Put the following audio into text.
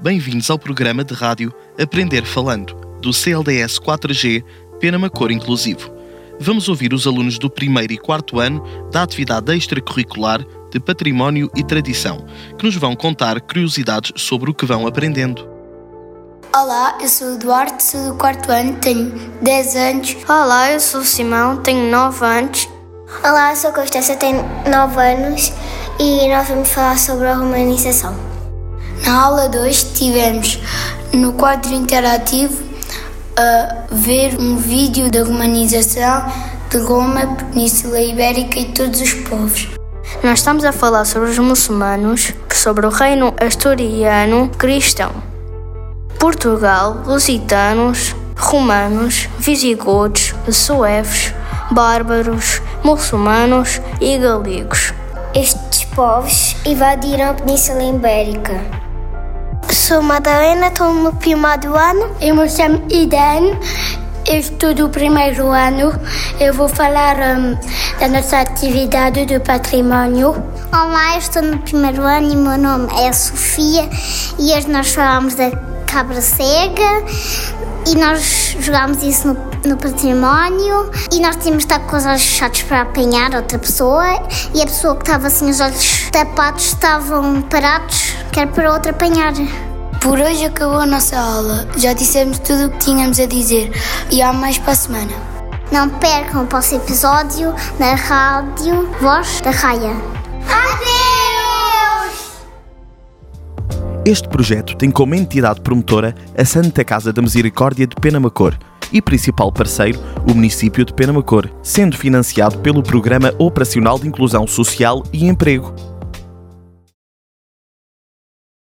Bem-vindos ao programa de rádio Aprender Falando, do CLDS 4G Pena Cor Inclusivo. Vamos ouvir os alunos do primeiro e quarto ano da atividade extracurricular de Património e Tradição, que nos vão contar curiosidades sobre o que vão aprendendo. Olá, eu sou o Duarte, sou do quarto ano, tenho 10 anos. Olá, eu sou o Simão, tenho 9 anos. Olá, eu sou a Constância, tenho 9 anos e nós vamos falar sobre a romanização. Na aula 2 tivemos no quadro interativo a ver um vídeo da romanização de Roma, Península Ibérica e todos os povos. Nós estamos a falar sobre os muçulmanos, sobre o reino asturiano cristão, Portugal, lusitanos, romanos, visigodos, suevos, bárbaros, muçulmanos e galegos. Estes povos invadiram a Península Ibérica. Sou Madalena, estou no primeiro ano. Eu me chamo Iden, eu estudo o primeiro ano. Eu vou falar um, da nossa atividade do património. Olá, eu estou no primeiro ano e meu nome é Sofia e hoje nós falamos da cabra cega e nós jogámos isso no, no património e nós tínhamos de estar com os olhos fechados para apanhar outra pessoa e a pessoa que estava assim os olhos tapados estavam parados que era para outra apanhar. Por hoje acabou a nossa aula. Já dissemos tudo o que tínhamos a dizer e há mais para a semana. Não percam o próximo episódio na rádio Voz da Raia. Este projeto tem como entidade promotora a Santa Casa da Misericórdia de Penamacor e principal parceiro o município de Penamacor, sendo financiado pelo Programa Operacional de Inclusão Social e Emprego.